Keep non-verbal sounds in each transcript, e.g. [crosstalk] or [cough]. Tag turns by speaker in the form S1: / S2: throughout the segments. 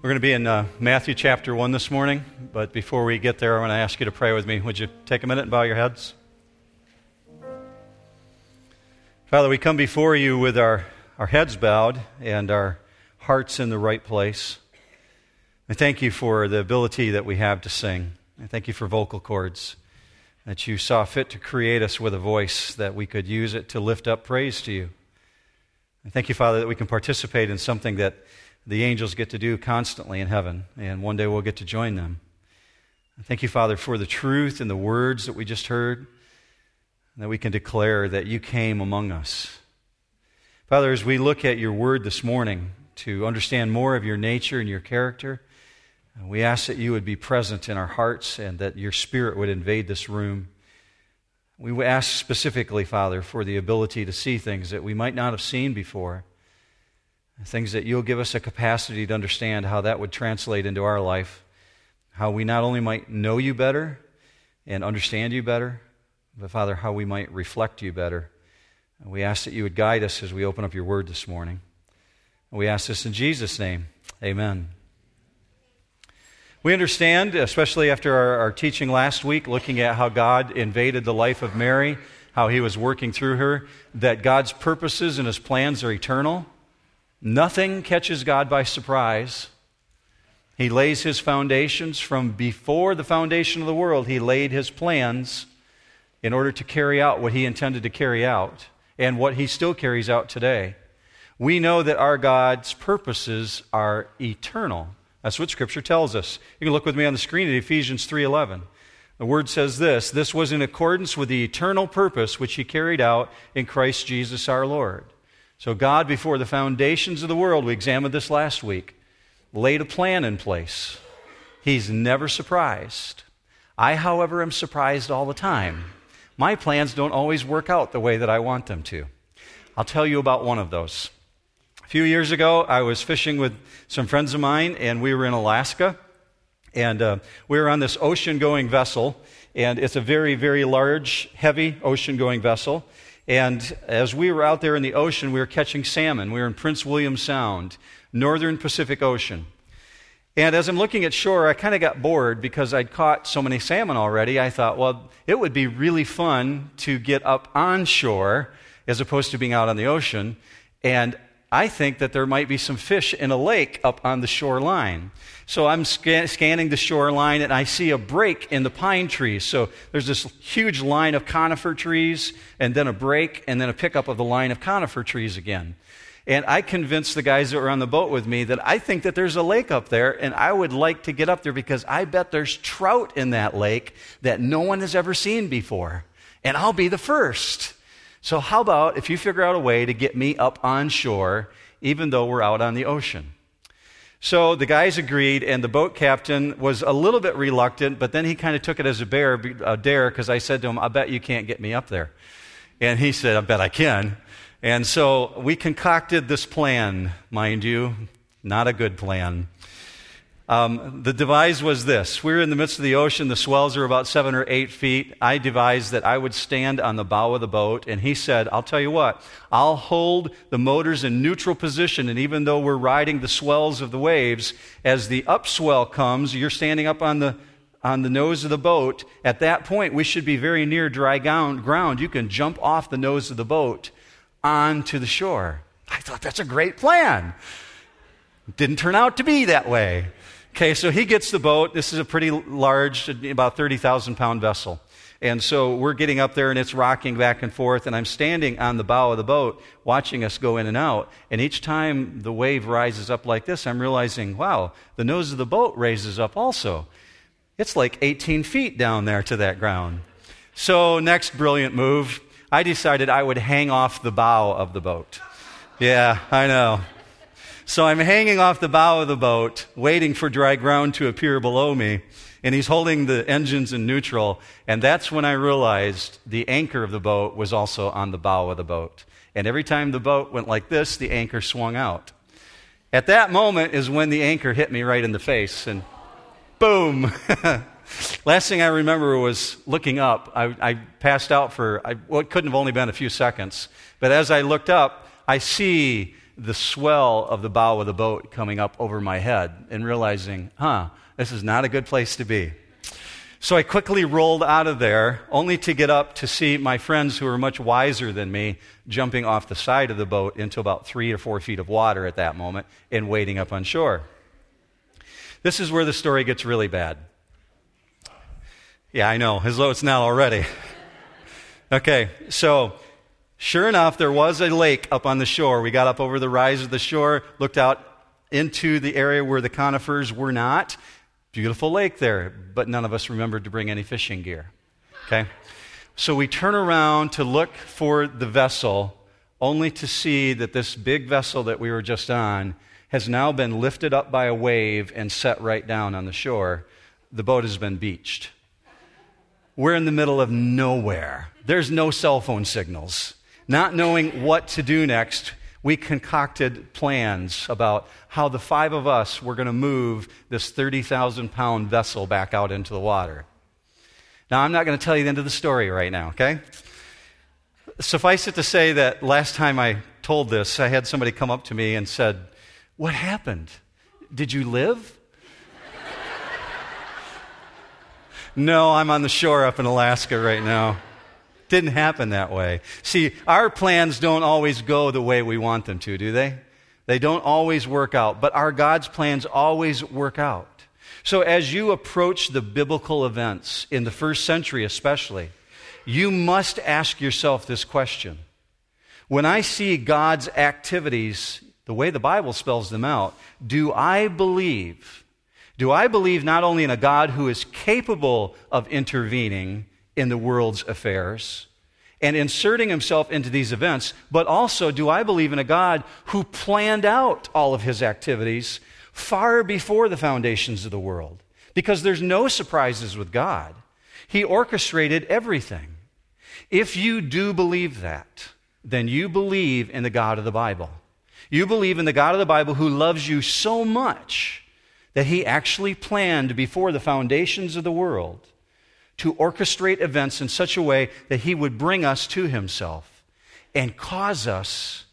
S1: We're going to be in uh, Matthew chapter 1 this morning, but before we get there, I want to ask you to pray with me. Would you take a minute and bow your heads? Father, we come before you with our, our heads bowed and our hearts in the right place. I thank you for the ability that we have to sing. I thank you for vocal cords, that you saw fit to create us with a voice that we could use it to lift up praise to you. I thank you, Father, that we can participate in something that the angels get to do constantly in heaven, and one day we'll get to join them. Thank you, Father, for the truth and the words that we just heard, that we can declare that you came among us. Father, as we look at your word this morning to understand more of your nature and your character, we ask that you would be present in our hearts and that your spirit would invade this room. We ask specifically, Father, for the ability to see things that we might not have seen before Things that you'll give us a capacity to understand how that would translate into our life. How we not only might know you better and understand you better, but Father, how we might reflect you better. We ask that you would guide us as we open up your word this morning. We ask this in Jesus' name. Amen. We understand, especially after our, our, teaching last week, looking at how God invaded the life of Mary, how he was working through her, that God's purposes and his plans are eternal. Nothing catches God by surprise. He lays his foundations from before the foundation of the world. He laid his plans in order to carry out what he intended to carry out and what he still carries out today. We know that our God's purposes are eternal. That's what scripture tells us. You can look with me on the screen at Ephesians 3:11. The word says this, this was in accordance with the eternal purpose which he carried out in Christ Jesus our Lord. So, God, before the foundations of the world, we examined this last week, laid a plan in place. He's never surprised. I, however, am surprised all the time. My plans don't always work out the way that I want them to. I'll tell you about one of those. A few years ago, I was fishing with some friends of mine, and we were in Alaska. And uh, we were on this ocean going vessel, and it's a very, very large, heavy ocean going vessel. And as we were out there in the ocean, we were catching salmon. We were in Prince William Sound, northern Pacific Ocean. And as I'm looking at shore, I kind of got bored because I'd caught so many salmon already. I thought, well, it would be really fun to get up on shore as opposed to being out on the ocean. And I think that there might be some fish in a lake up on the shoreline. So I'm scan- scanning the shoreline and I see a break in the pine trees. So there's this huge line of conifer trees and then a break and then a pickup of the line of conifer trees again. And I convinced the guys that were on the boat with me that I think that there's a lake up there and I would like to get up there because I bet there's trout in that lake that no one has ever seen before. And I'll be the first. So, how about if you figure out a way to get me up on shore, even though we're out on the ocean? So the guys agreed, and the boat captain was a little bit reluctant, but then he kind of took it as a, bear, a dare because I said to him, I bet you can't get me up there. And he said, I bet I can. And so we concocted this plan, mind you, not a good plan. Um, the devise was this we were in the midst of the ocean, the swells are about seven or eight feet. I devised that I would stand on the bow of the boat, and he said, I'll tell you what, I'll hold the motors in neutral position, and even though we're riding the swells of the waves, as the upswell comes, you're standing up on the on the nose of the boat. At that point, we should be very near dry ground. You can jump off the nose of the boat onto the shore. I thought that's a great plan. Didn't turn out to be that way. Okay, so he gets the boat. This is a pretty large, about 30,000 pound vessel. And so we're getting up there and it's rocking back and forth, and I'm standing on the bow of the boat watching us go in and out. And each time the wave rises up like this, I'm realizing, wow, the nose of the boat raises up also. It's like 18 feet down there to that ground. So, next brilliant move, I decided I would hang off the bow of the boat. Yeah, I know. So I'm hanging off the bow of the boat, waiting for dry ground to appear below me. And he's holding the engines in neutral. And that's when I realized the anchor of the boat was also on the bow of the boat. And every time the boat went like this, the anchor swung out. At that moment is when the anchor hit me right in the face. And boom! [laughs] Last thing I remember was looking up. I, I passed out for I, what couldn't have only been a few seconds. But as I looked up, I see the swell of the bow of the boat coming up over my head and realizing, huh, this is not a good place to be. So I quickly rolled out of there, only to get up to see my friends who were much wiser than me jumping off the side of the boat into about three or four feet of water at that moment and wading up on shore. This is where the story gets really bad. Yeah, I know, as though it's not already. [laughs] okay, so sure enough, there was a lake up on the shore. We got up over the rise of the shore, looked out into the area where the conifers were not, Beautiful lake there, but none of us remembered to bring any fishing gear. Okay? So we turn around to look for the vessel, only to see that this big vessel that we were just on has now been lifted up by a wave and set right down on the shore. The boat has been beached. We're in the middle of nowhere. There's no cell phone signals. Not knowing what to do next, we concocted plans about how the five of us were going to move this 30,000 pound vessel back out into the water. Now, I'm not going to tell you the end of the story right now, okay? Suffice it to say that last time I told this, I had somebody come up to me and said, What happened? Did you live? [laughs] no, I'm on the shore up in Alaska right now. Didn't happen that way. See, our plans don't always go the way we want them to, do they? They don't always work out, but our God's plans always work out. So as you approach the biblical events in the first century, especially, you must ask yourself this question. When I see God's activities, the way the Bible spells them out, do I believe? Do I believe not only in a God who is capable of intervening, in the world's affairs and inserting himself into these events, but also do I believe in a God who planned out all of his activities far before the foundations of the world? Because there's no surprises with God. He orchestrated everything. If you do believe that, then you believe in the God of the Bible. You believe in the God of the Bible who loves you so much that he actually planned before the foundations of the world to orchestrate events in such a way that he would bring us to himself and cause us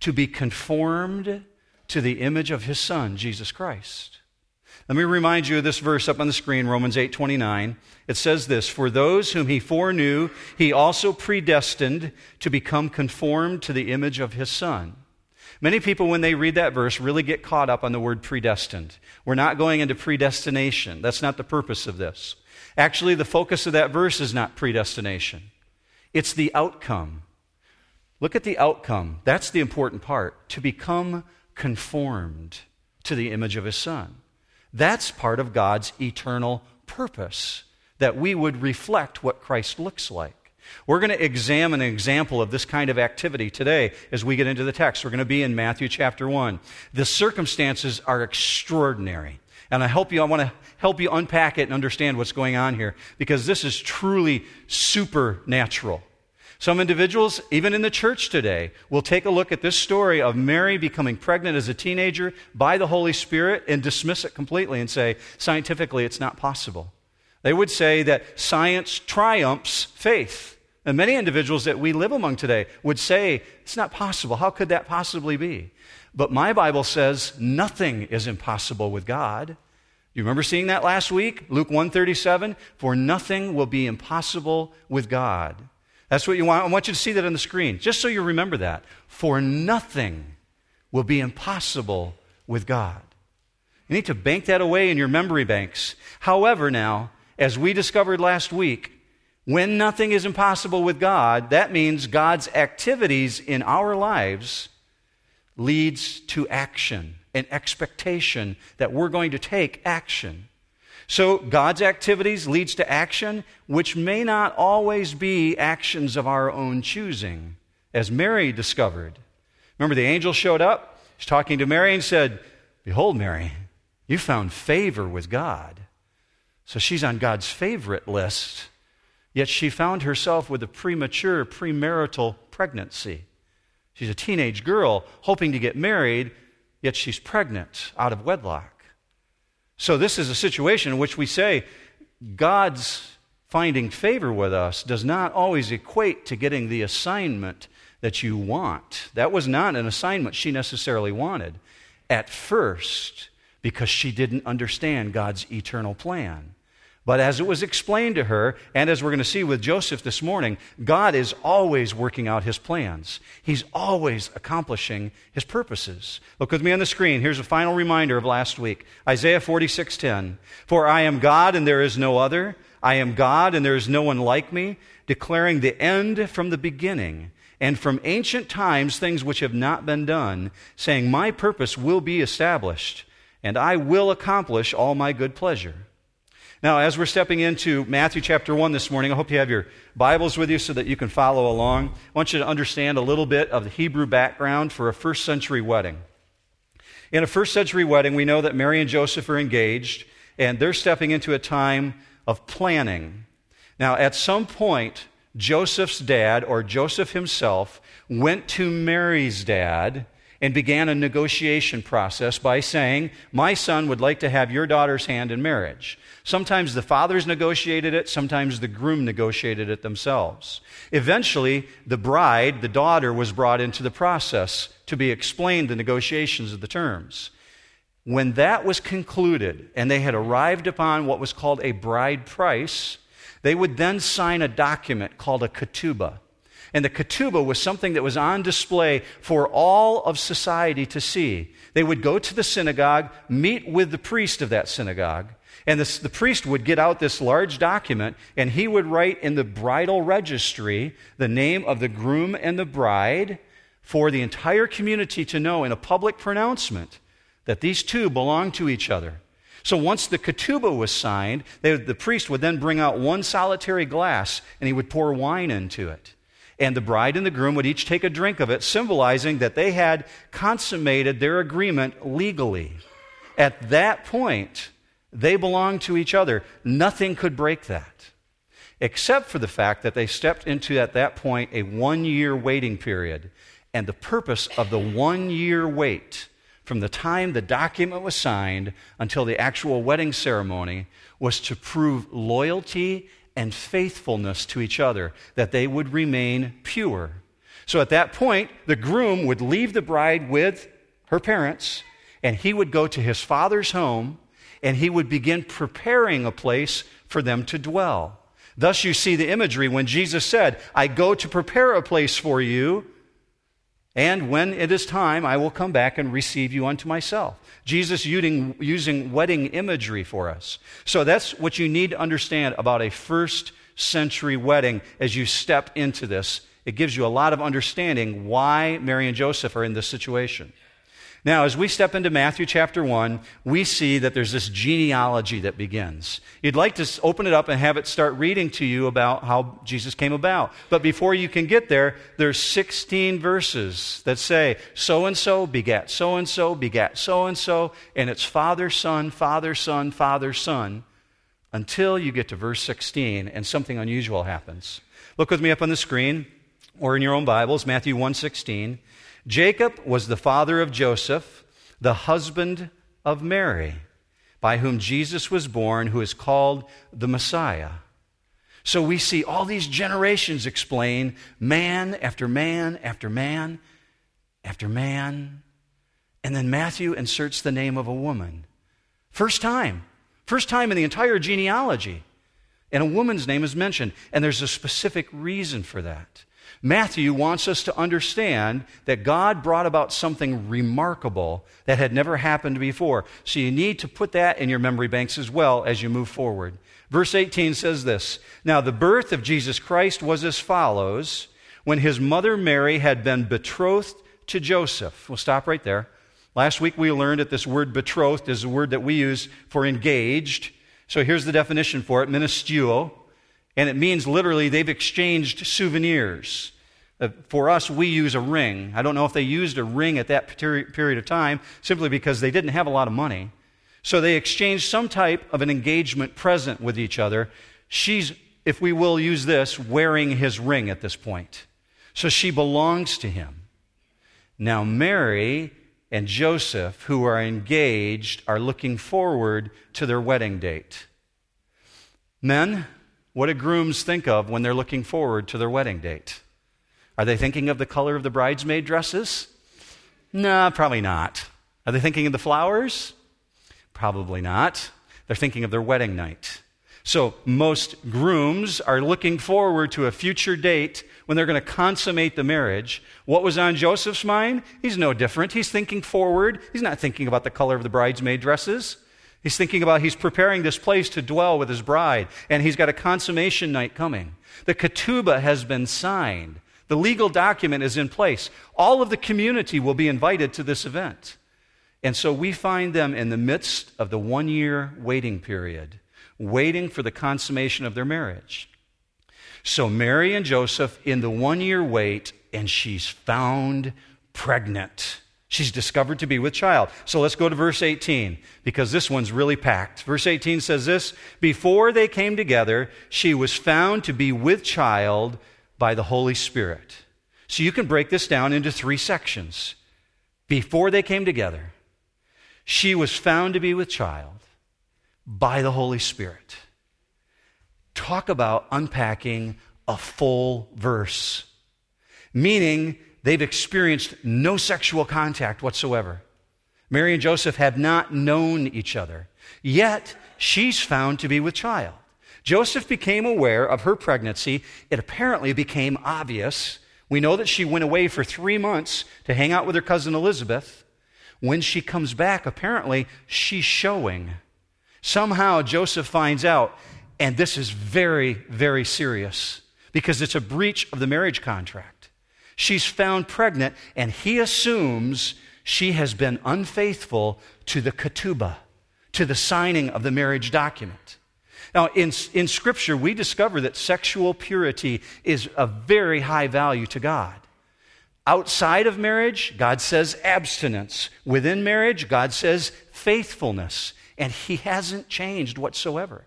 S1: to be conformed to the image of his son Jesus Christ. Let me remind you of this verse up on the screen, Romans 8:29. It says this, "For those whom he foreknew, he also predestined to become conformed to the image of his son." Many people, when they read that verse, really get caught up on the word predestined. We're not going into predestination. That's not the purpose of this. Actually, the focus of that verse is not predestination, it's the outcome. Look at the outcome. That's the important part. To become conformed to the image of his son. That's part of God's eternal purpose, that we would reflect what Christ looks like. We're going to examine an example of this kind of activity today as we get into the text. We're going to be in Matthew chapter 1. The circumstances are extraordinary. And I hope you, I want to help you unpack it and understand what's going on here because this is truly supernatural. Some individuals, even in the church today, will take a look at this story of Mary becoming pregnant as a teenager by the Holy Spirit and dismiss it completely and say, scientifically, it's not possible. They would say that science triumphs faith. And many individuals that we live among today would say, it's not possible. How could that possibly be? But my Bible says nothing is impossible with God. You remember seeing that last week? Luke 137, for nothing will be impossible with God. That's what you want. I want you to see that on the screen, just so you remember that. For nothing will be impossible with God. You need to bank that away in your memory banks. However, now, as we discovered last week, when nothing is impossible with God, that means God's activities in our lives leads to action, an expectation that we're going to take action. So God's activities leads to action which may not always be actions of our own choosing, as Mary discovered. Remember the angel showed up, he's talking to Mary and said, "Behold Mary, you found favor with God." So she's on God's favorite list. Yet she found herself with a premature premarital pregnancy. She's a teenage girl hoping to get married, yet she's pregnant out of wedlock. So, this is a situation in which we say God's finding favor with us does not always equate to getting the assignment that you want. That was not an assignment she necessarily wanted at first because she didn't understand God's eternal plan. But as it was explained to her, and as we're going to see with Joseph this morning, God is always working out his plans. He's always accomplishing his purposes. Look with me on the screen. Here's a final reminder of last week. Isaiah 46:10. For I am God and there is no other. I am God and there is no one like me, declaring the end from the beginning and from ancient times things which have not been done, saying, My purpose will be established, and I will accomplish all my good pleasure. Now, as we're stepping into Matthew chapter 1 this morning, I hope you have your Bibles with you so that you can follow along. I want you to understand a little bit of the Hebrew background for a first century wedding. In a first century wedding, we know that Mary and Joseph are engaged, and they're stepping into a time of planning. Now, at some point, Joseph's dad, or Joseph himself, went to Mary's dad and began a negotiation process by saying, My son would like to have your daughter's hand in marriage. Sometimes the fathers negotiated it, sometimes the groom negotiated it themselves. Eventually, the bride, the daughter, was brought into the process to be explained the negotiations of the terms. When that was concluded and they had arrived upon what was called a bride price, they would then sign a document called a ketubah. And the ketubah was something that was on display for all of society to see. They would go to the synagogue, meet with the priest of that synagogue, and the priest would get out this large document, and he would write in the bridal registry the name of the groom and the bride for the entire community to know in a public pronouncement that these two belong to each other. So once the ketubah was signed, they, the priest would then bring out one solitary glass and he would pour wine into it. And the bride and the groom would each take a drink of it, symbolizing that they had consummated their agreement legally. At that point, they belonged to each other. Nothing could break that, except for the fact that they stepped into, at that point, a one year waiting period. And the purpose of the one year wait from the time the document was signed until the actual wedding ceremony was to prove loyalty and faithfulness to each other, that they would remain pure. So at that point, the groom would leave the bride with her parents, and he would go to his father's home, and he would begin preparing a place for them to dwell. Thus, you see the imagery when Jesus said, I go to prepare a place for you and when it is time, I will come back and receive you unto myself. Jesus using, wedding imagery for us. So that's what you need to understand about a first century wedding as you step into this. It gives you a lot of understanding why Mary and Joseph are in this situation. Now, as we step into Matthew chapter 1, we see that there's this genealogy that begins. You'd like to open it up and have it start reading to you about how Jesus came about. But before you can get there, there's 16 verses that say, so and so begat so and so, begat so and so, and it's father, son, father, son, father, son, until you get to verse 16 and something unusual happens. Look with me up on the screen or in your own Bibles, Matthew 1:16. Jacob was the father of Joseph, the husband of Mary, by whom Jesus was born, who is called the Messiah. So we see all these generations explain man after man after man after man. And then Matthew inserts the name of a woman. First time. First time in the entire genealogy. And a woman's name is mentioned. And there's a specific reason for that. Matthew wants us to understand that God brought about something remarkable that had never happened before. So you need to put that in your memory banks as well as you move forward. Verse 18 says this Now the birth of Jesus Christ was as follows when his mother Mary had been betrothed to Joseph. We'll stop right there. Last week we learned that this word betrothed is a word that we use for engaged. So here's the definition for it ministuo and it means literally they've exchanged souvenirs. Uh, for us, we use a ring. I don't know if they used a ring at that period of time simply because they didn't have a lot of money. So they exchanged some type of an engagement present with each other. She's, if we will use this, wearing his ring at this point. So she belongs to him. Now, Mary and Joseph, who are engaged, are looking forward to their wedding date. Men, what do grooms think of when they're looking forward to their wedding date? Are they thinking of the color of the bridesmaid dresses? No, probably not. Are they thinking of the flowers? Probably not. They're thinking of their wedding night. So most grooms are looking forward to a future date when they're going to consummate the marriage. What was on Joseph's mind? He's no different. He's thinking forward. He's not thinking about the color of the bridesmaid dresses. He's thinking about he's preparing this place to dwell with his bride, and he's got a consummation night coming. The ketubah has been signed. The legal document is in place. All of the community will be invited to this event. And so we find them in the midst of the one year waiting period waiting for the consummation of their marriage. So Mary and Joseph in the one year wait, and she's found pregnant. She's discovered to be with child. So let's go to verse 18 because this one's really packed. Verse 18 says this Before they came together, she was found to be with child by the Holy Spirit. So you can break this down into three sections. Before they came together, she was found to be with child by the Holy Spirit. Talk about unpacking a full verse, meaning they've experienced no sexual contact whatsoever. Mary and Joseph have not known each other, yet she's found to be with child. Joseph became aware of her pregnancy. It apparently became obvious. We know that she went away for three months to hang out with her cousin Elizabeth. When she comes back, apparently she's showing. Somehow Joseph finds out, and this is very, very serious because it's a breach of the marriage contract. She's found pregnant, and he assumes she has been unfaithful to the ketubah, to the signing of the marriage document. Now, in, in Scripture, we discover that sexual purity is a very high value to God. Outside of marriage, God says abstinence. Within marriage, God says faithfulness and he hasn't changed whatsoever.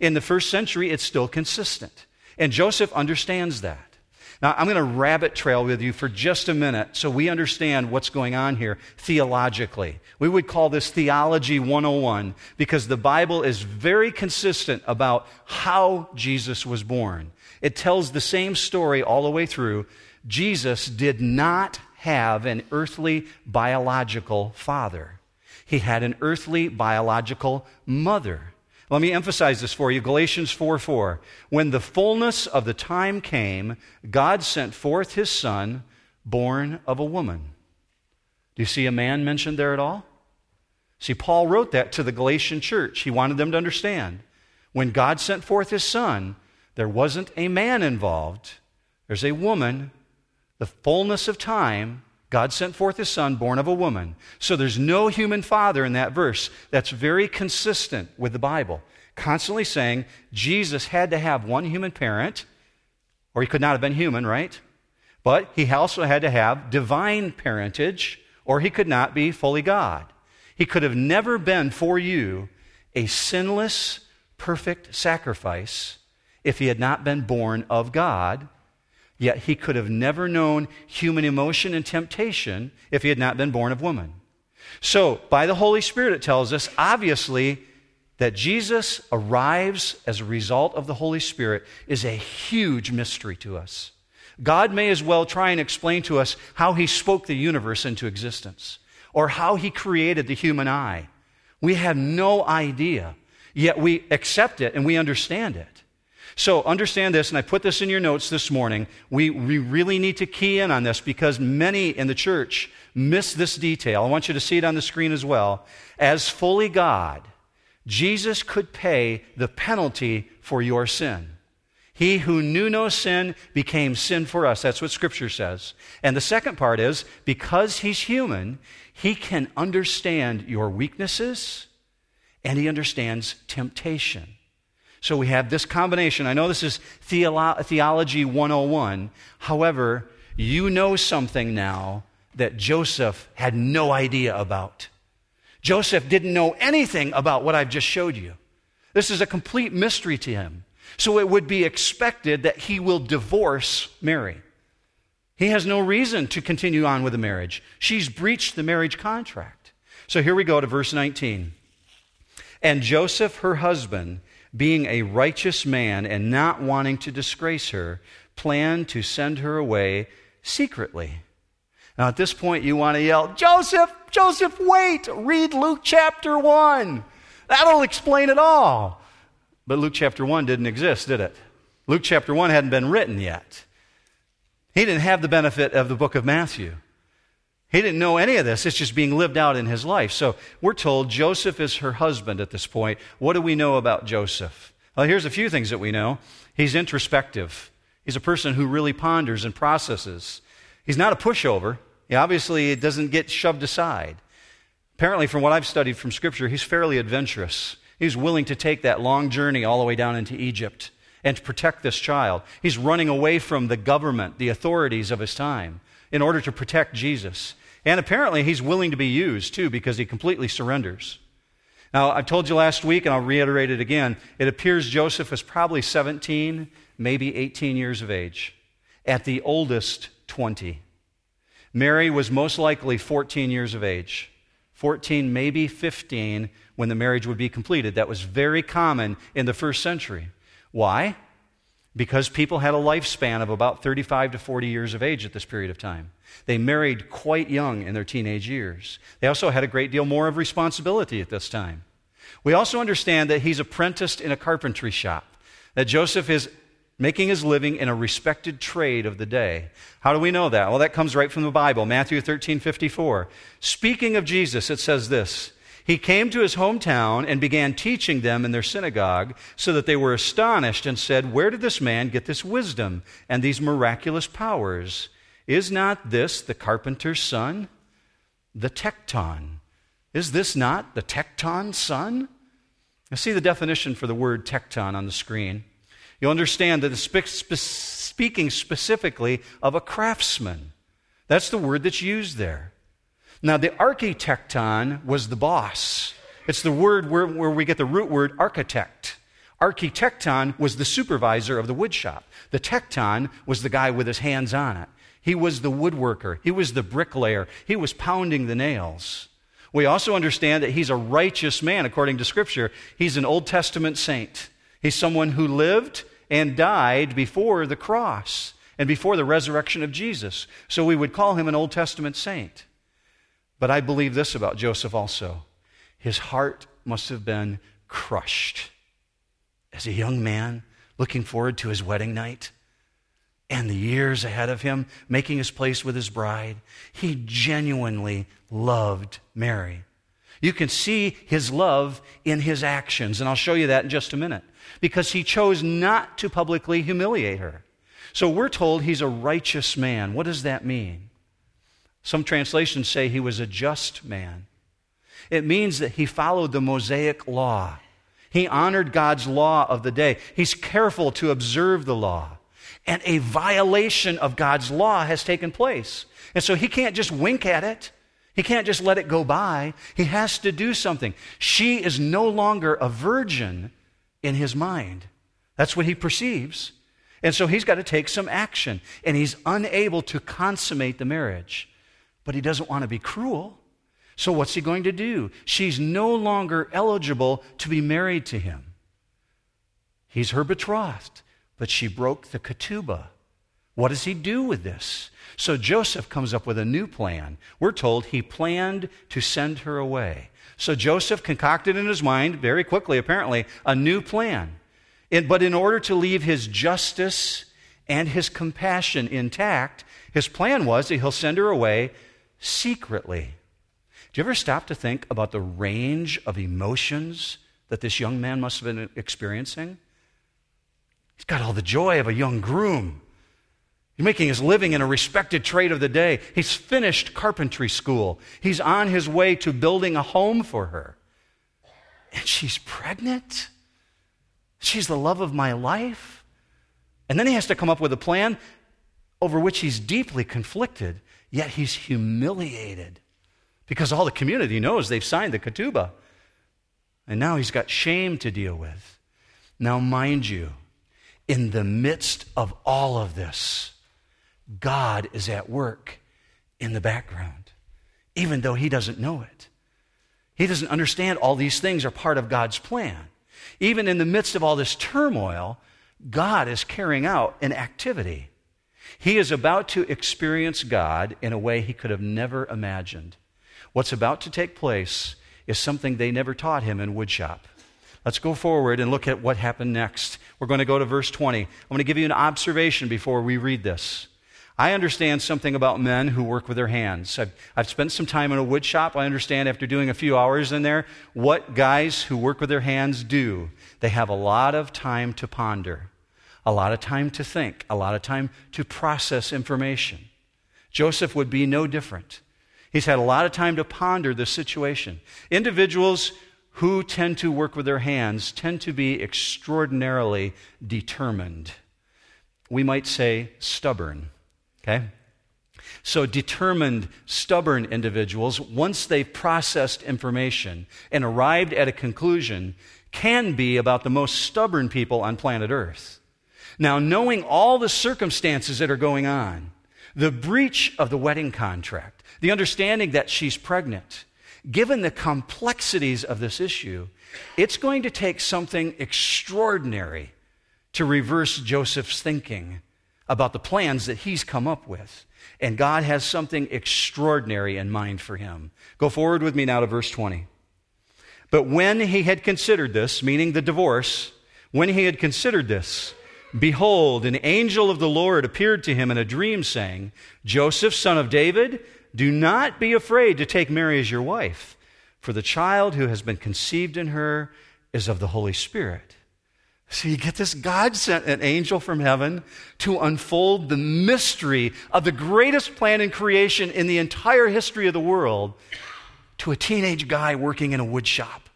S1: In the first century, it's still consistent. And Joseph understands that. Now, I'm going to rabbit trail with you for just a minute so we understand what's going on here theologically. We would call this Theology 101 because the Bible is very consistent about how Jesus was born. It tells the same story all the way through. Jesus did not have an earthly biological father he had an earthly biological mother. Let me emphasize this for you Galatians 4 4. When the fullness of the time came, God sent forth his son, born of a woman. Do you see a man mentioned there at all? See, Paul wrote that to the Galatian church. He wanted them to understand. When God sent forth his son, there wasn't a man involved, there's a woman. The fullness of time God sent forth his son, born of a woman. So there's no human father in that verse. That's very consistent with the Bible. Constantly saying Jesus had to have one human parent, or he could not have been human, right? But he also had to have divine parentage, or he could not be fully God. He could have never been for you a sinless, perfect sacrifice if he had not been born of God Yet he could have never known human emotion and temptation if he had not been born of woman. So, by the Holy Spirit, it tells us, obviously, that Jesus arrives as a result of the Holy Spirit is a huge mystery to us. God may as well try and explain to us how he spoke the universe into existence or how he created the human eye. We have no idea, yet we accept it and we understand it. So understand this, and I put this in your notes this morning. We, we really need to key in on this because many in the church miss this detail. I want you to see it on the screen as well. As fully God, Jesus could pay the penalty for your sin. He who knew no sin became sin for us. That's what Scripture says. And the second part is because he's human, he can understand your weaknesses and he understands temptation. So we have this combination. I know this is theolo- Theology 101. However, you know something now that Joseph had no idea about. Joseph didn't know anything about what I've just showed you. This is a complete mystery to him. So it would be expected that he will divorce Mary. He has no reason to continue on with the marriage. She's breached the marriage contract. So here we go to verse 19. And Joseph, her husband, being a righteous man and not wanting to disgrace her, planned to send her away secretly. Now, at this point, you want to yell, Joseph, Joseph, wait! Read Luke chapter 1. That'll explain it all. But Luke chapter 1 didn't exist, did it? Luke chapter 1 hadn't been written yet. He didn't have the benefit of the book of Matthew. He didn't know any of this. It's just being lived out in his life. So we're told Joseph is her husband at this point. What do we know about Joseph? Well, here's a few things that we know. He's introspective. He's a person who really ponders and processes. He's not a pushover. He obviously doesn't get shoved aside. Apparently, from what I've studied from Scripture, he's fairly adventurous. He's willing to take that long journey all the way down into Egypt and to protect this child. He's running away from the government, the authorities of his time, in order to protect Jesus. And apparently, he's willing to be used too because he completely surrenders. Now, I told you last week, and I'll reiterate it again, it appears Joseph was probably 17, maybe 18 years of age. At the oldest, 20. Mary was most likely 14 years of age. 14, maybe 15, when the marriage would be completed. That was very common in the first century. Why? Because people had a lifespan of about 35 to 40 years of age at this period of time. They married quite young in their teenage years. They also had a great deal more of responsibility at this time. We also understand that he's apprenticed in a carpentry shop, that Joseph is making his living in a respected trade of the day. How do we know that? Well, that comes right from the Bible, Matthew 13 54. Speaking of Jesus, it says this He came to his hometown and began teaching them in their synagogue, so that they were astonished and said, Where did this man get this wisdom and these miraculous powers? Is not this the carpenter's son? The tekton. Is this not the tekton's son? I see the definition for the word tekton on the screen. You'll understand that it's speaking specifically of a craftsman. That's the word that's used there. Now, the architecton was the boss. It's the word where, where we get the root word architect. Architecton was the supervisor of the woodshop. The tekton was the guy with his hands on it. He was the woodworker, he was the bricklayer, he was pounding the nails. We also understand that he's a righteous man according to Scripture. He's an Old Testament saint. He's someone who lived and died before the cross and before the resurrection of Jesus. So we would call him an Old Testament saint. But I believe this about Joseph also his heart must have been crushed as a young man looking forward to his wedding night and the years ahead of him, making his place with his bride. He genuinely loved Mary. You can see his love in his actions, and I'll show you that in just a minute, because he chose not to publicly humiliate her. So we're told he's a righteous man. What does that mean? Some translations say he was a just man. It means that he followed the Mosaic law. He honored God's law of the day. He's careful to observe the law and a violation of God's law has taken place. And so he can't just wink at it. He can't just let it go by. He has to do something. She is no longer a virgin in his mind. That's what he perceives. And so he's got to take some action. And he's unable to consummate the marriage. But he doesn't want to be cruel. So what's he going to do? She's no longer eligible to be married to him. He's her betrothed but she broke the ketubah. What does he do with this? So Joseph comes up with a new plan. We're told he planned to send her away. So Joseph concocted in his mind, very quickly apparently, a new plan. but in order to leave his justice and his compassion intact, his plan was that he'll send her away secretly. Do you ever stop to think about the range of emotions that this young man must have been experiencing? He's got all the joy of a young groom. He's making his living in a respected trade of the day. He's finished carpentry school. He's on his way to building a home for her. And she's pregnant. She's the love of my life. And then he has to come up with a plan over which he's deeply conflicted, yet he's humiliated because all the community knows they've signed the ketubah. And now he's got shame to deal with. Now, mind you, in the midst of all of this, God is at work in the background, even though he doesn't know it. He doesn't understand all these things are part of God's plan. Even in the midst of all this turmoil, God is carrying out an activity. He is about to experience God in a way he could have never imagined. What's about to take place is something they never taught him in woodshop. Let's go forward and look at what happened next. We're going to go to verse 20. I'm going to give you an observation before we read this. I understand something about men who work with their hands. I've, I've spent some time in a wood shop. I understand after doing a few hours in there what guys who work with their hands do. They have a lot of time to ponder, a lot of time to think, a lot of time to process information. Joseph would be no different. He's had a lot of time to ponder the situation. Individuals who tend to work with their hands tend to be extraordinarily determined. We might say stubborn. Okay? So, determined, stubborn individuals, once they've processed information and arrived at a conclusion, can be about the most stubborn people on planet Earth. Now, knowing all the circumstances that are going on, the breach of the wedding contract, the understanding that she's pregnant, given the complexities of this issue, it's going to take something extraordinary to reverse Joseph's thinking about the plans that he's come up with. And God has something extraordinary in mind for him. Go forward with me now to verse 20. But when he had considered this, meaning the divorce, when he had considered this, behold, an angel of the Lord appeared to him in a dream, saying, Joseph, son of David, do not be afraid to take Mary as your wife, for the child who has been conceived in her is of the Holy Spirit. So you get this God sent an angel from heaven to unfold the mystery of the greatest plan in creation in the entire history of the world to a teenage guy working in a wood shop.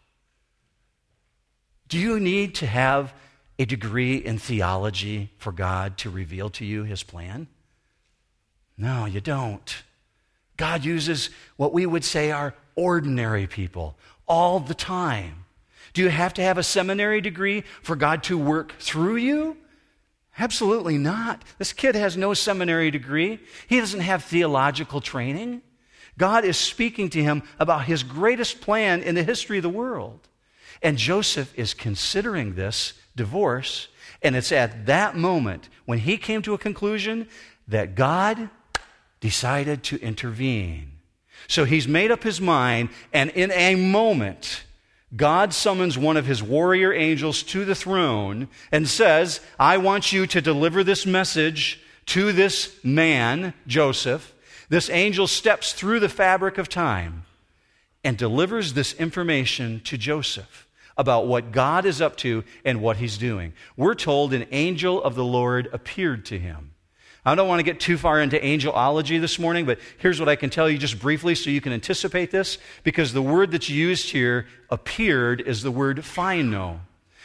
S1: Do you need to have a degree in theology for God to reveal to you his plan? No, you don't. God uses what we would say are ordinary people all the time. Do you have to have a seminary degree for God to work through you? Absolutely not. This kid has no seminary degree. He doesn't have theological training. God is speaking to him about his greatest plan in the history of the world. And Joseph is considering this divorce, and it's at that moment when he came to a conclusion that God decided to intervene. So he's made up his mind, and in a moment, God summons one of his warrior angels to the throne and says, I want you to deliver this message to this man, Joseph. This angel steps through the fabric of time and delivers this information to Joseph about what God is up to and what he's doing. We're told an angel of the Lord appeared to him. I don't want to get too far into angelology this morning, but here's what I can tell you just briefly so you can anticipate this, because the word that's used here, appeared, is the word phino.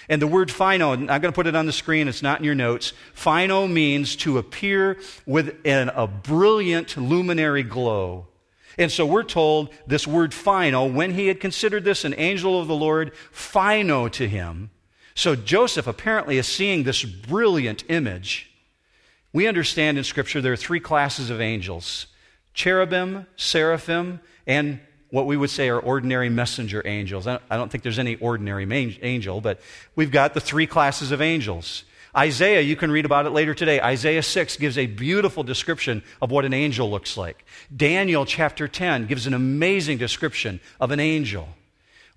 S1: And the word phino, I'm going to put it on the screen, it's not in your notes. Phino means to appear with an, a brilliant luminary glow. And so we're told this word phino, when he had considered this an angel of the Lord, phino to him. So Joseph apparently is seeing this brilliant image. We understand in Scripture there are three classes of angels cherubim, seraphim, and what we would say are ordinary messenger angels. I don't think there's any ordinary angel, but we've got the three classes of angels. Isaiah, you can read about it later today. Isaiah 6 gives a beautiful description of what an angel looks like. Daniel chapter 10 gives an amazing description of an angel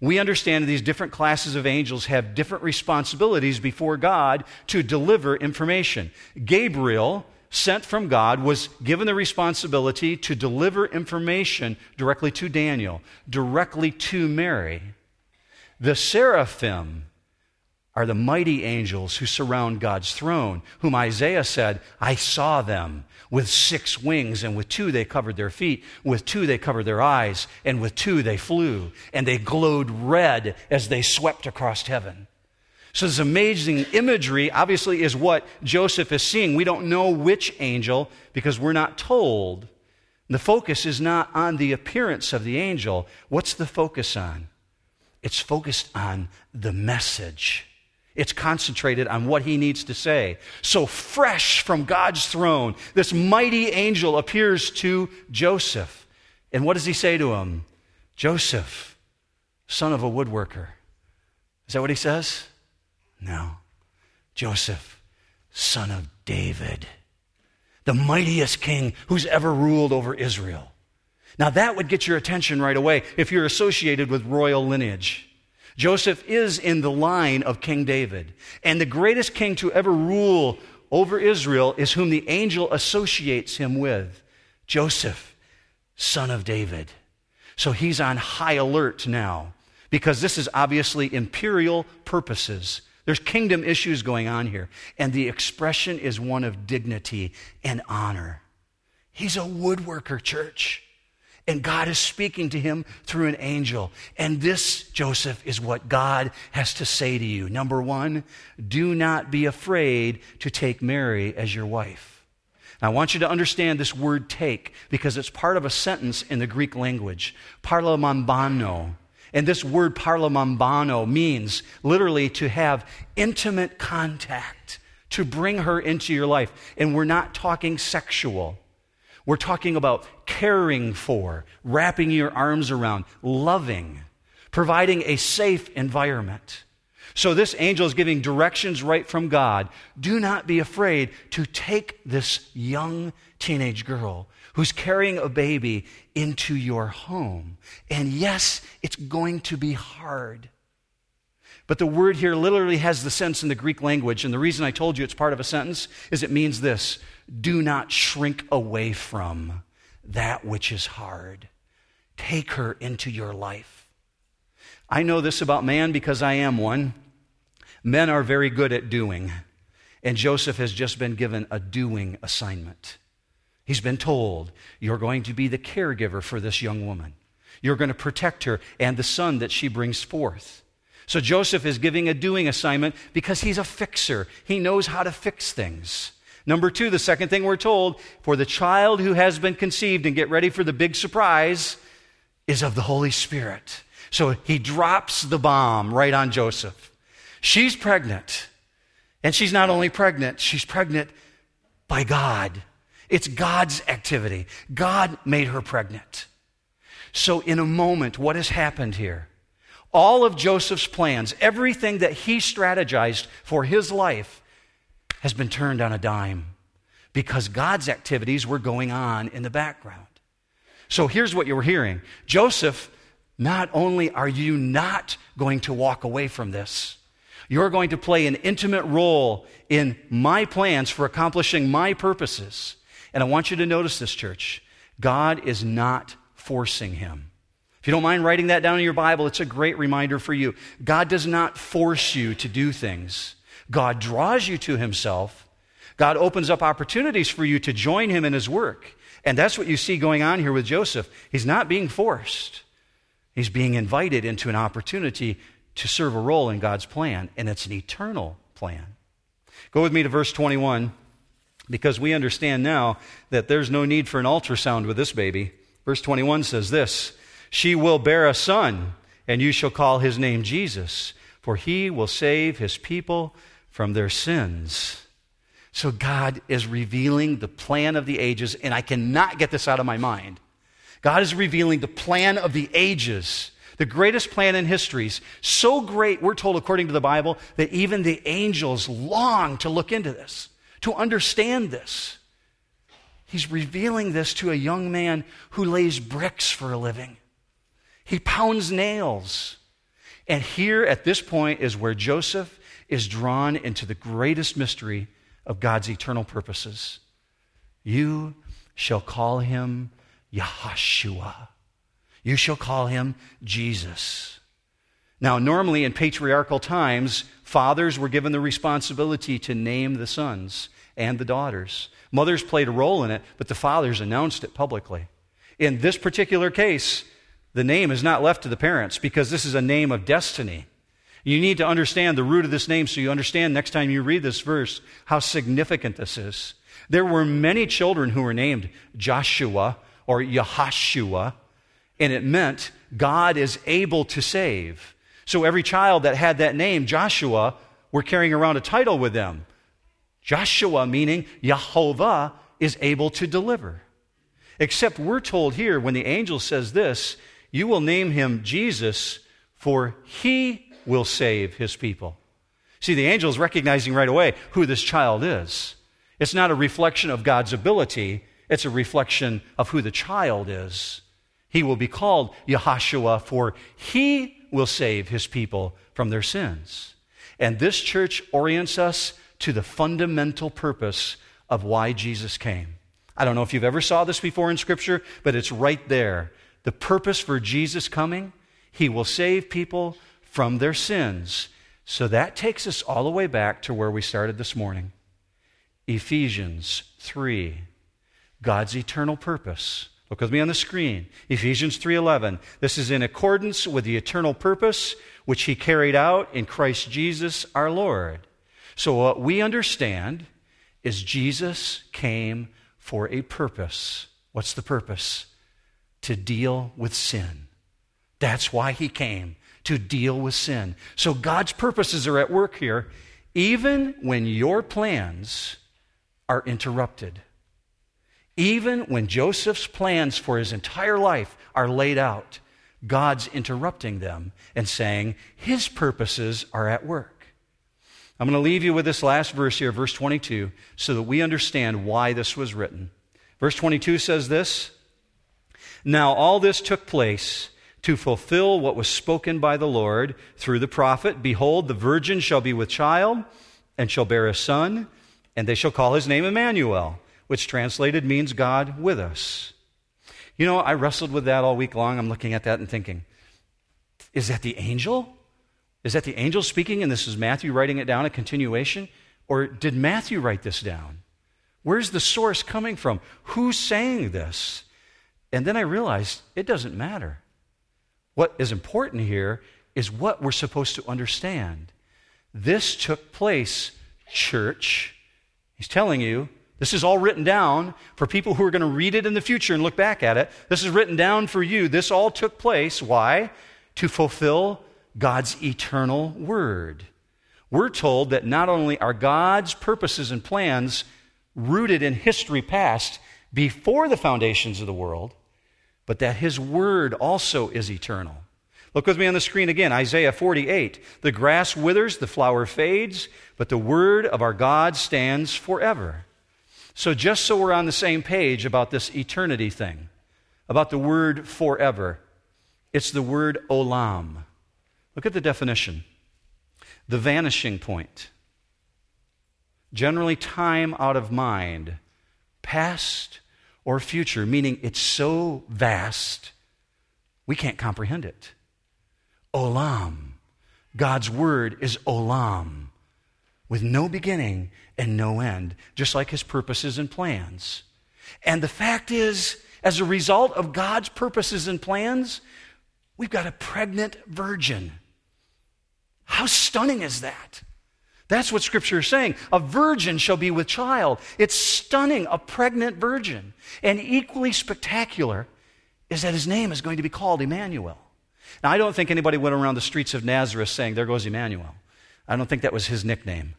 S1: we understand these different classes of angels have different responsibilities before God to deliver information. Gabriel, sent from God, was given the responsibility to deliver information directly to Daniel, directly to Mary. The seraphim, are the mighty angels who surround God's throne, whom Isaiah said, I saw them with six wings, and with two they covered their feet, with two they covered their eyes, and with two they flew, and they glowed red as they swept across heaven. So, this amazing imagery obviously is what Joseph is seeing. We don't know which angel because we're not told. The focus is not on the appearance of the angel. What's the focus on? It's focused on the message. It's concentrated on what he needs to say. So, fresh from God's throne, this mighty angel appears to Joseph. And what does he say to him? Joseph, son of a woodworker. Is that what he says? No. Joseph, son of David. the mightiest king who's ever ruled over Israel. Now, that would get your attention right away if you're associated with royal lineage. Joseph is in the line of King David. And the greatest king to ever rule over Israel is whom the angel associates him with Joseph, son of David. So he's on high alert now because this is obviously imperial purposes. There's kingdom issues going on here. And the expression is one of dignity and honor. He's a woodworker, church. And God is speaking to him through an angel. And this, Joseph, is what God has to say to you. Number one, do not be afraid to take Mary as your wife. Now, I want you to understand this word take because it's part of a sentence in the Greek language. Paralambano. And this word paralambano means literally to have intimate contact, to bring her into your life. And we're not talking sexual. We're talking about caring for, wrapping your arms around, loving, providing a safe environment. So, this angel is giving directions right from God. Do not be afraid to take this young teenage girl who's carrying a baby into your home. And yes, it's going to be hard. But the word here literally has the sense in the Greek language. And the reason I told you it's part of a sentence is it means this do not shrink away from that which is hard. Take her into your life. I know this about man because I am one. Men are very good at doing, and Joseph has just been given a doing assignment. He's been told, You're going to be the caregiver for this young woman. You're going to protect her and the son that she brings forth. So Joseph is giving a doing assignment because he's a fixer. He knows how to fix things. Number two, the second thing we're told for the child who has been conceived, and get ready for the big surprise, is of the Holy Spirit. So he drops the bomb right on Joseph. She's pregnant. And she's not only pregnant, she's pregnant by God. It's God's activity. God made her pregnant. So, in a moment, what has happened here? All of Joseph's plans, everything that he strategized for his life, has been turned on a dime because God's activities were going on in the background. So here's what you were hearing Joseph, not only are you not going to walk away from this, you're going to play an intimate role in my plans for accomplishing my purposes. And I want you to notice this, church. God is not forcing him. If you don't mind writing that down in your Bible, it's a great reminder for you. God does not force you to do things. God draws you to himself. God opens up opportunities for you to join him in his work. And that's what you see going on here with Joseph. He's not being forced, he's being invited into an opportunity to serve a role in God's plan, and it's an eternal plan. Go with me to verse 21 because we understand now that there's no need for an ultrasound with this baby. Verse 21 says this She will bear a son, and you shall call his name Jesus, for he will save his people from their sins. So God is revealing the plan of the ages, and I cannot get this out of my mind. God is revealing the plan of the ages, the greatest plan in histories. So great, we're told according to the Bible, that even the angels long to look into this, to understand this. He's revealing this to a young man who lays bricks for a living. He pounds nails. And here at this point is where Joseph is drawn into the greatest mystery of God's eternal purposes. You shall call him Yahshua. You shall call him Jesus. Now, normally in patriarchal times, fathers were given the responsibility to name the sons and the daughters. Mothers played a role in it, but the fathers announced it publicly. In this particular case, the name is not left to the parents because this is a name of destiny. You need to understand the root of this name so you understand next time you read this verse how significant this is. There were many children who were named Joshua or Yahashua, and it meant God is able to save. So every child that had that name, Joshua, were carrying around a title with them. Joshua meaning Jehovah is able to deliver. Except we're told here when the angel says this, you will name him Jesus, for he will save his people. See, the angel is recognizing right away who this child is. It's not a reflection of God's ability, it's a reflection of who the child is. He will be called Yahashua, for he will save his people from their sins. And this church orients us to the fundamental purpose of why Jesus came. I don't know if you've ever saw this before in scripture, but it's right there. The purpose for Jesus coming, he will save people from their sins. So that takes us all the way back to where we started this morning. Ephesians 3. God's eternal purpose. Look with me on the screen. Ephesians 3:11. This is in accordance with the eternal purpose which he carried out in Christ Jesus our Lord. So what we understand is Jesus came for a purpose. What's the purpose? To deal with sin. That's why he came, to deal with sin. So God's purposes are at work here, even when your plans are interrupted. Even when Joseph's plans for his entire life are laid out, God's interrupting them and saying, His purposes are at work. I'm going to leave you with this last verse here, verse 22, so that we understand why this was written. Verse 22 says this Now all this took place to fulfill what was spoken by the Lord through the prophet Behold, the virgin shall be with child and shall bear a son, and they shall call his name Emmanuel which translated means God with us. You know, I wrestled with that all week long. I'm looking at that and thinking, is that the angel? Is that the angel speaking and this is Matthew writing it down, a continuation? Or did Matthew write this down? Where's the source coming from? Who's saying this? And then I realized it doesn't matter. What is important here is what we're supposed to understand. This took place, church. He's telling you this is all written down for people who are going to read it in the future and look back at it. This is written down for you. This all took place. Why? To fulfill God's eternal word. We're told that not only are God's purposes and plans rooted in history past before the foundations of the world, but that His word also is eternal. Look with me on the screen again Isaiah 48. The grass withers, the flower fades, but the word of our God stands forever. So, just so we're on the same page about this eternity thing, about the word forever, it's the word olam. Look at the definition the vanishing point. Generally, time out of mind, past or future, meaning it's so vast we can't comprehend it. Olam. God's word is olam, with no beginning and no end, just like his purposes and plans. And the fact is, as a result of God's purposes and plans, we've got a pregnant virgin. How stunning is that? That's what Scripture is saying. A virgin shall be with child. It's stunning, a pregnant virgin. And equally spectacular is that his name is going to be called Emmanuel. Now, I don't think anybody went around the streets of Nazareth saying, There goes Emmanuel. I don't think that was his nickname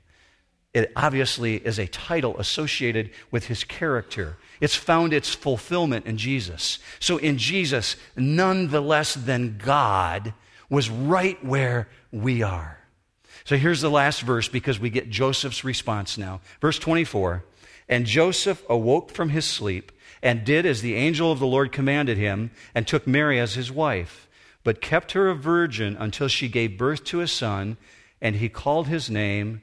S1: it obviously is a title associated with his character. It's found its fulfillment in Jesus. So in Jesus, none the less than God was right where we are. So here's the last verse because we get Joseph's response now. Verse 24 And Joseph awoke from his sleep and did as the angel of the Lord commanded him and took Mary as his wife, but kept her a virgin until she gave birth to a son, and he called his name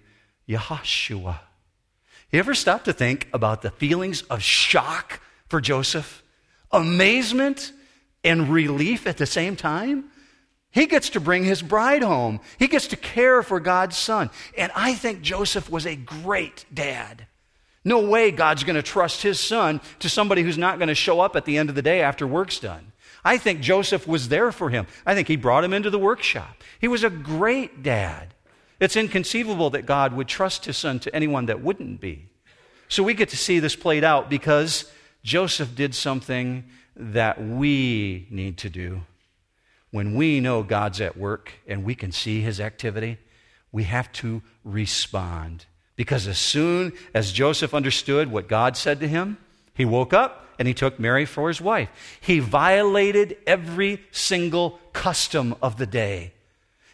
S1: Yahashua. You ever stop to think about the feelings of shock for Joseph? Amazement and relief at the same time? He gets to bring his bride home. He gets to care for God's son. And I think Joseph was a great dad. No way God's going to trust his son to somebody who's not going to show up at the end of the day after work's done. I think Joseph was there for him. I think he brought him into the workshop. He was a great dad. It's inconceivable that God would trust his son to anyone that wouldn't be. So we get to see this played out because Joseph did something that we need to do. When we know God's at work and we can see his activity, we have to respond. Because as soon as Joseph understood what God said to him, he woke up and he took Mary for his wife. He violated every single custom of the day.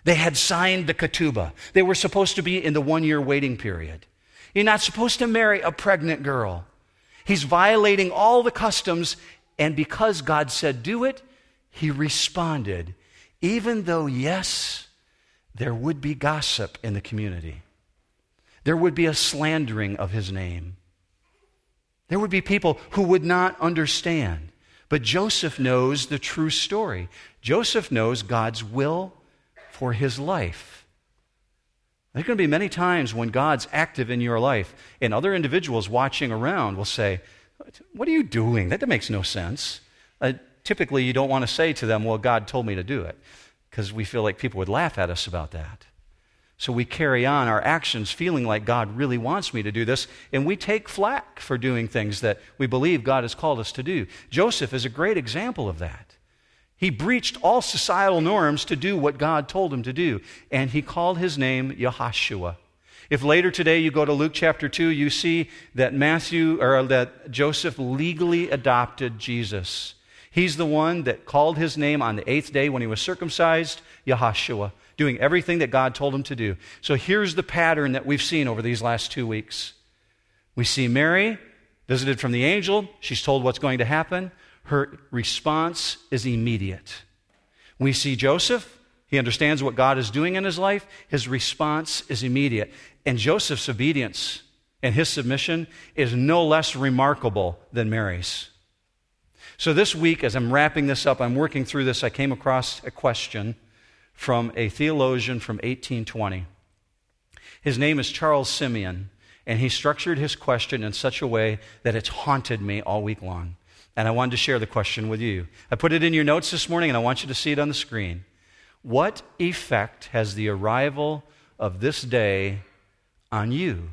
S1: They had signed the ketubah. They were supposed to be in the one year waiting period. You're not supposed to marry a pregnant girl. He's violating all the customs, and because God said do it, he responded, even though, yes, there would be gossip in the community. There would be a slandering of his name. There would be people who would not understand. But Joseph knows the true story. Joseph knows God's will for his life. There's going to be many times when God's active in your life, and other individuals watching around will say, What are you doing? That makes no sense. Uh, typically, you don't want to say to them, Well, God told me to do it, because we feel like people would laugh at us about that. So we carry on our actions feeling like God really wants me to do this, and we take flack for doing things that we believe God has called us to do. Joseph is a great example of that. He breached all societal norms to do what God told him to do, and he called his name Yahashua. If later today you go to Luke chapter 2, you see that Matthew or that Joseph legally adopted Jesus. He's the one that called his name on the eighth day when he was circumcised, Yahashua doing everything that God told him to do. So here's the pattern that we've seen over these last two weeks. We see Mary visited from the angel. She's told what's going to happen. Her response is immediate. We see Joseph. He understands what God is doing in his life. His response is immediate. And Joseph's obedience and his submission is no less remarkable than Mary's. So, this week, as I'm wrapping this up, I'm working through this, I came across a question from a theologian from 1820. His name is Charles Simeon, and he structured his question in such a way that it's haunted me all week long. And I wanted to share the question with you. I put it in your notes this morning, and I want you to see it on the screen. What effect has the arrival of this day on you?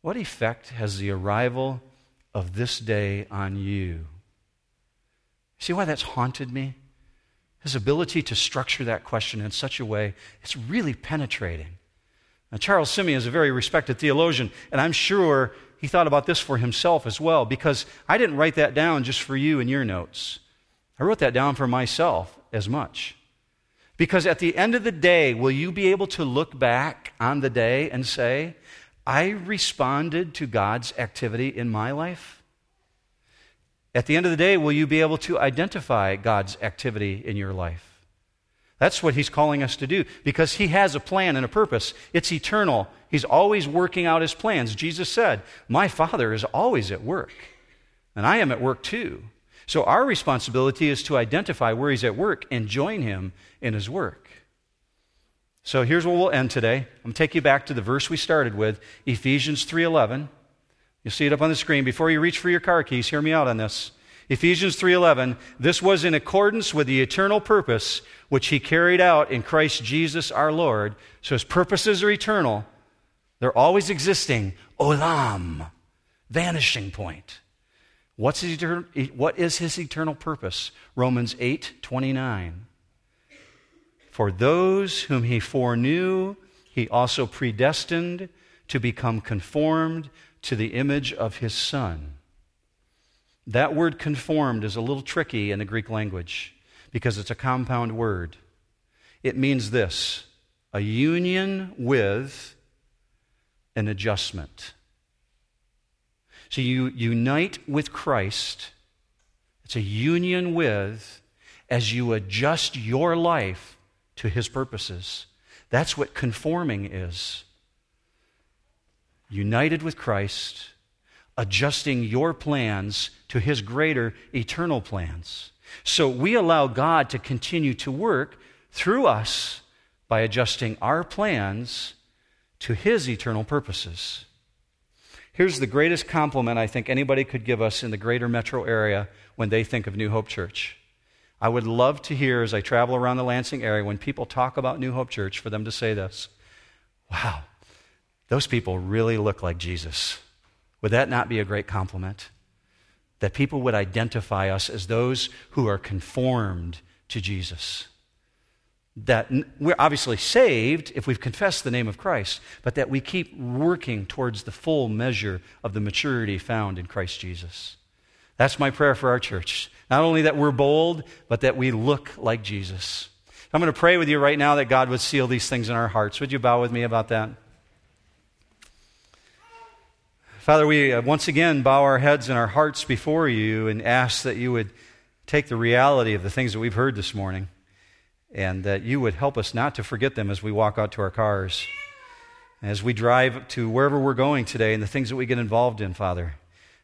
S1: What effect has the arrival of this day on you? See why that's haunted me? His ability to structure that question in such a way, it's really penetrating. Now, Charles Simeon is a very respected theologian, and I'm sure he thought about this for himself as well, because I didn't write that down just for you in your notes. I wrote that down for myself as much. Because at the end of the day, will you be able to look back on the day and say, I responded to God's activity in my life? At the end of the day, will you be able to identify God's activity in your life? That's what he's calling us to do because he has a plan and a purpose. It's eternal. He's always working out his plans. Jesus said, My Father is always at work, and I am at work too. So our responsibility is to identify where he's at work and join him in his work. So here's where we'll end today. I'm going to take you back to the verse we started with, Ephesians 3:11. You'll see it up on the screen. Before you reach for your car keys, hear me out on this. Ephesians 3:11 This was in accordance with the eternal purpose which he carried out in Christ Jesus our Lord. So his purposes are eternal. They're always existing. Olam, vanishing point. What's his eternal, what is his eternal purpose? Romans 8:29. For those whom he foreknew, he also predestined to become conformed to the image of his son. That word conformed is a little tricky in the Greek language because it's a compound word. It means this a union with an adjustment. So you unite with Christ. It's a union with as you adjust your life to his purposes. That's what conforming is united with Christ, adjusting your plans to his greater eternal plans. So we allow God to continue to work through us by adjusting our plans to his eternal purposes. Here's the greatest compliment I think anybody could give us in the greater metro area when they think of New Hope Church. I would love to hear as I travel around the Lansing area when people talk about New Hope Church for them to say this Wow, those people really look like Jesus. Would that not be a great compliment? That people would identify us as those who are conformed to Jesus. That we're obviously saved if we've confessed the name of Christ, but that we keep working towards the full measure of the maturity found in Christ Jesus. That's my prayer for our church. Not only that we're bold, but that we look like Jesus. I'm going to pray with you right now that God would seal these things in our hearts. Would you bow with me about that? Father, we uh, once again bow our heads and our hearts before you and ask that you would take the reality of the things that we've heard this morning and that you would help us not to forget them as we walk out to our cars, as we drive to wherever we're going today and the things that we get involved in, Father.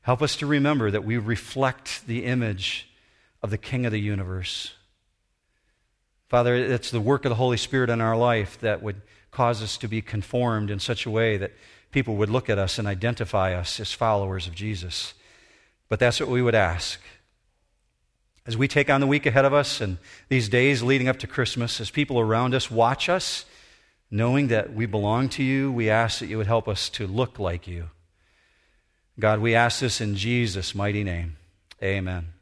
S1: Help us to remember that we reflect the image of the King of the universe. Father, it's the work of the Holy Spirit in our life that would cause us to be conformed in such a way that people would look at us and identify us as followers of Jesus. But that's what we would ask. As we take on the week ahead of us and these days leading up to Christmas, as people around us watch us, knowing that we belong to you, we ask that you would help us to look like you. God, we ask this in Jesus' mighty name. Amen.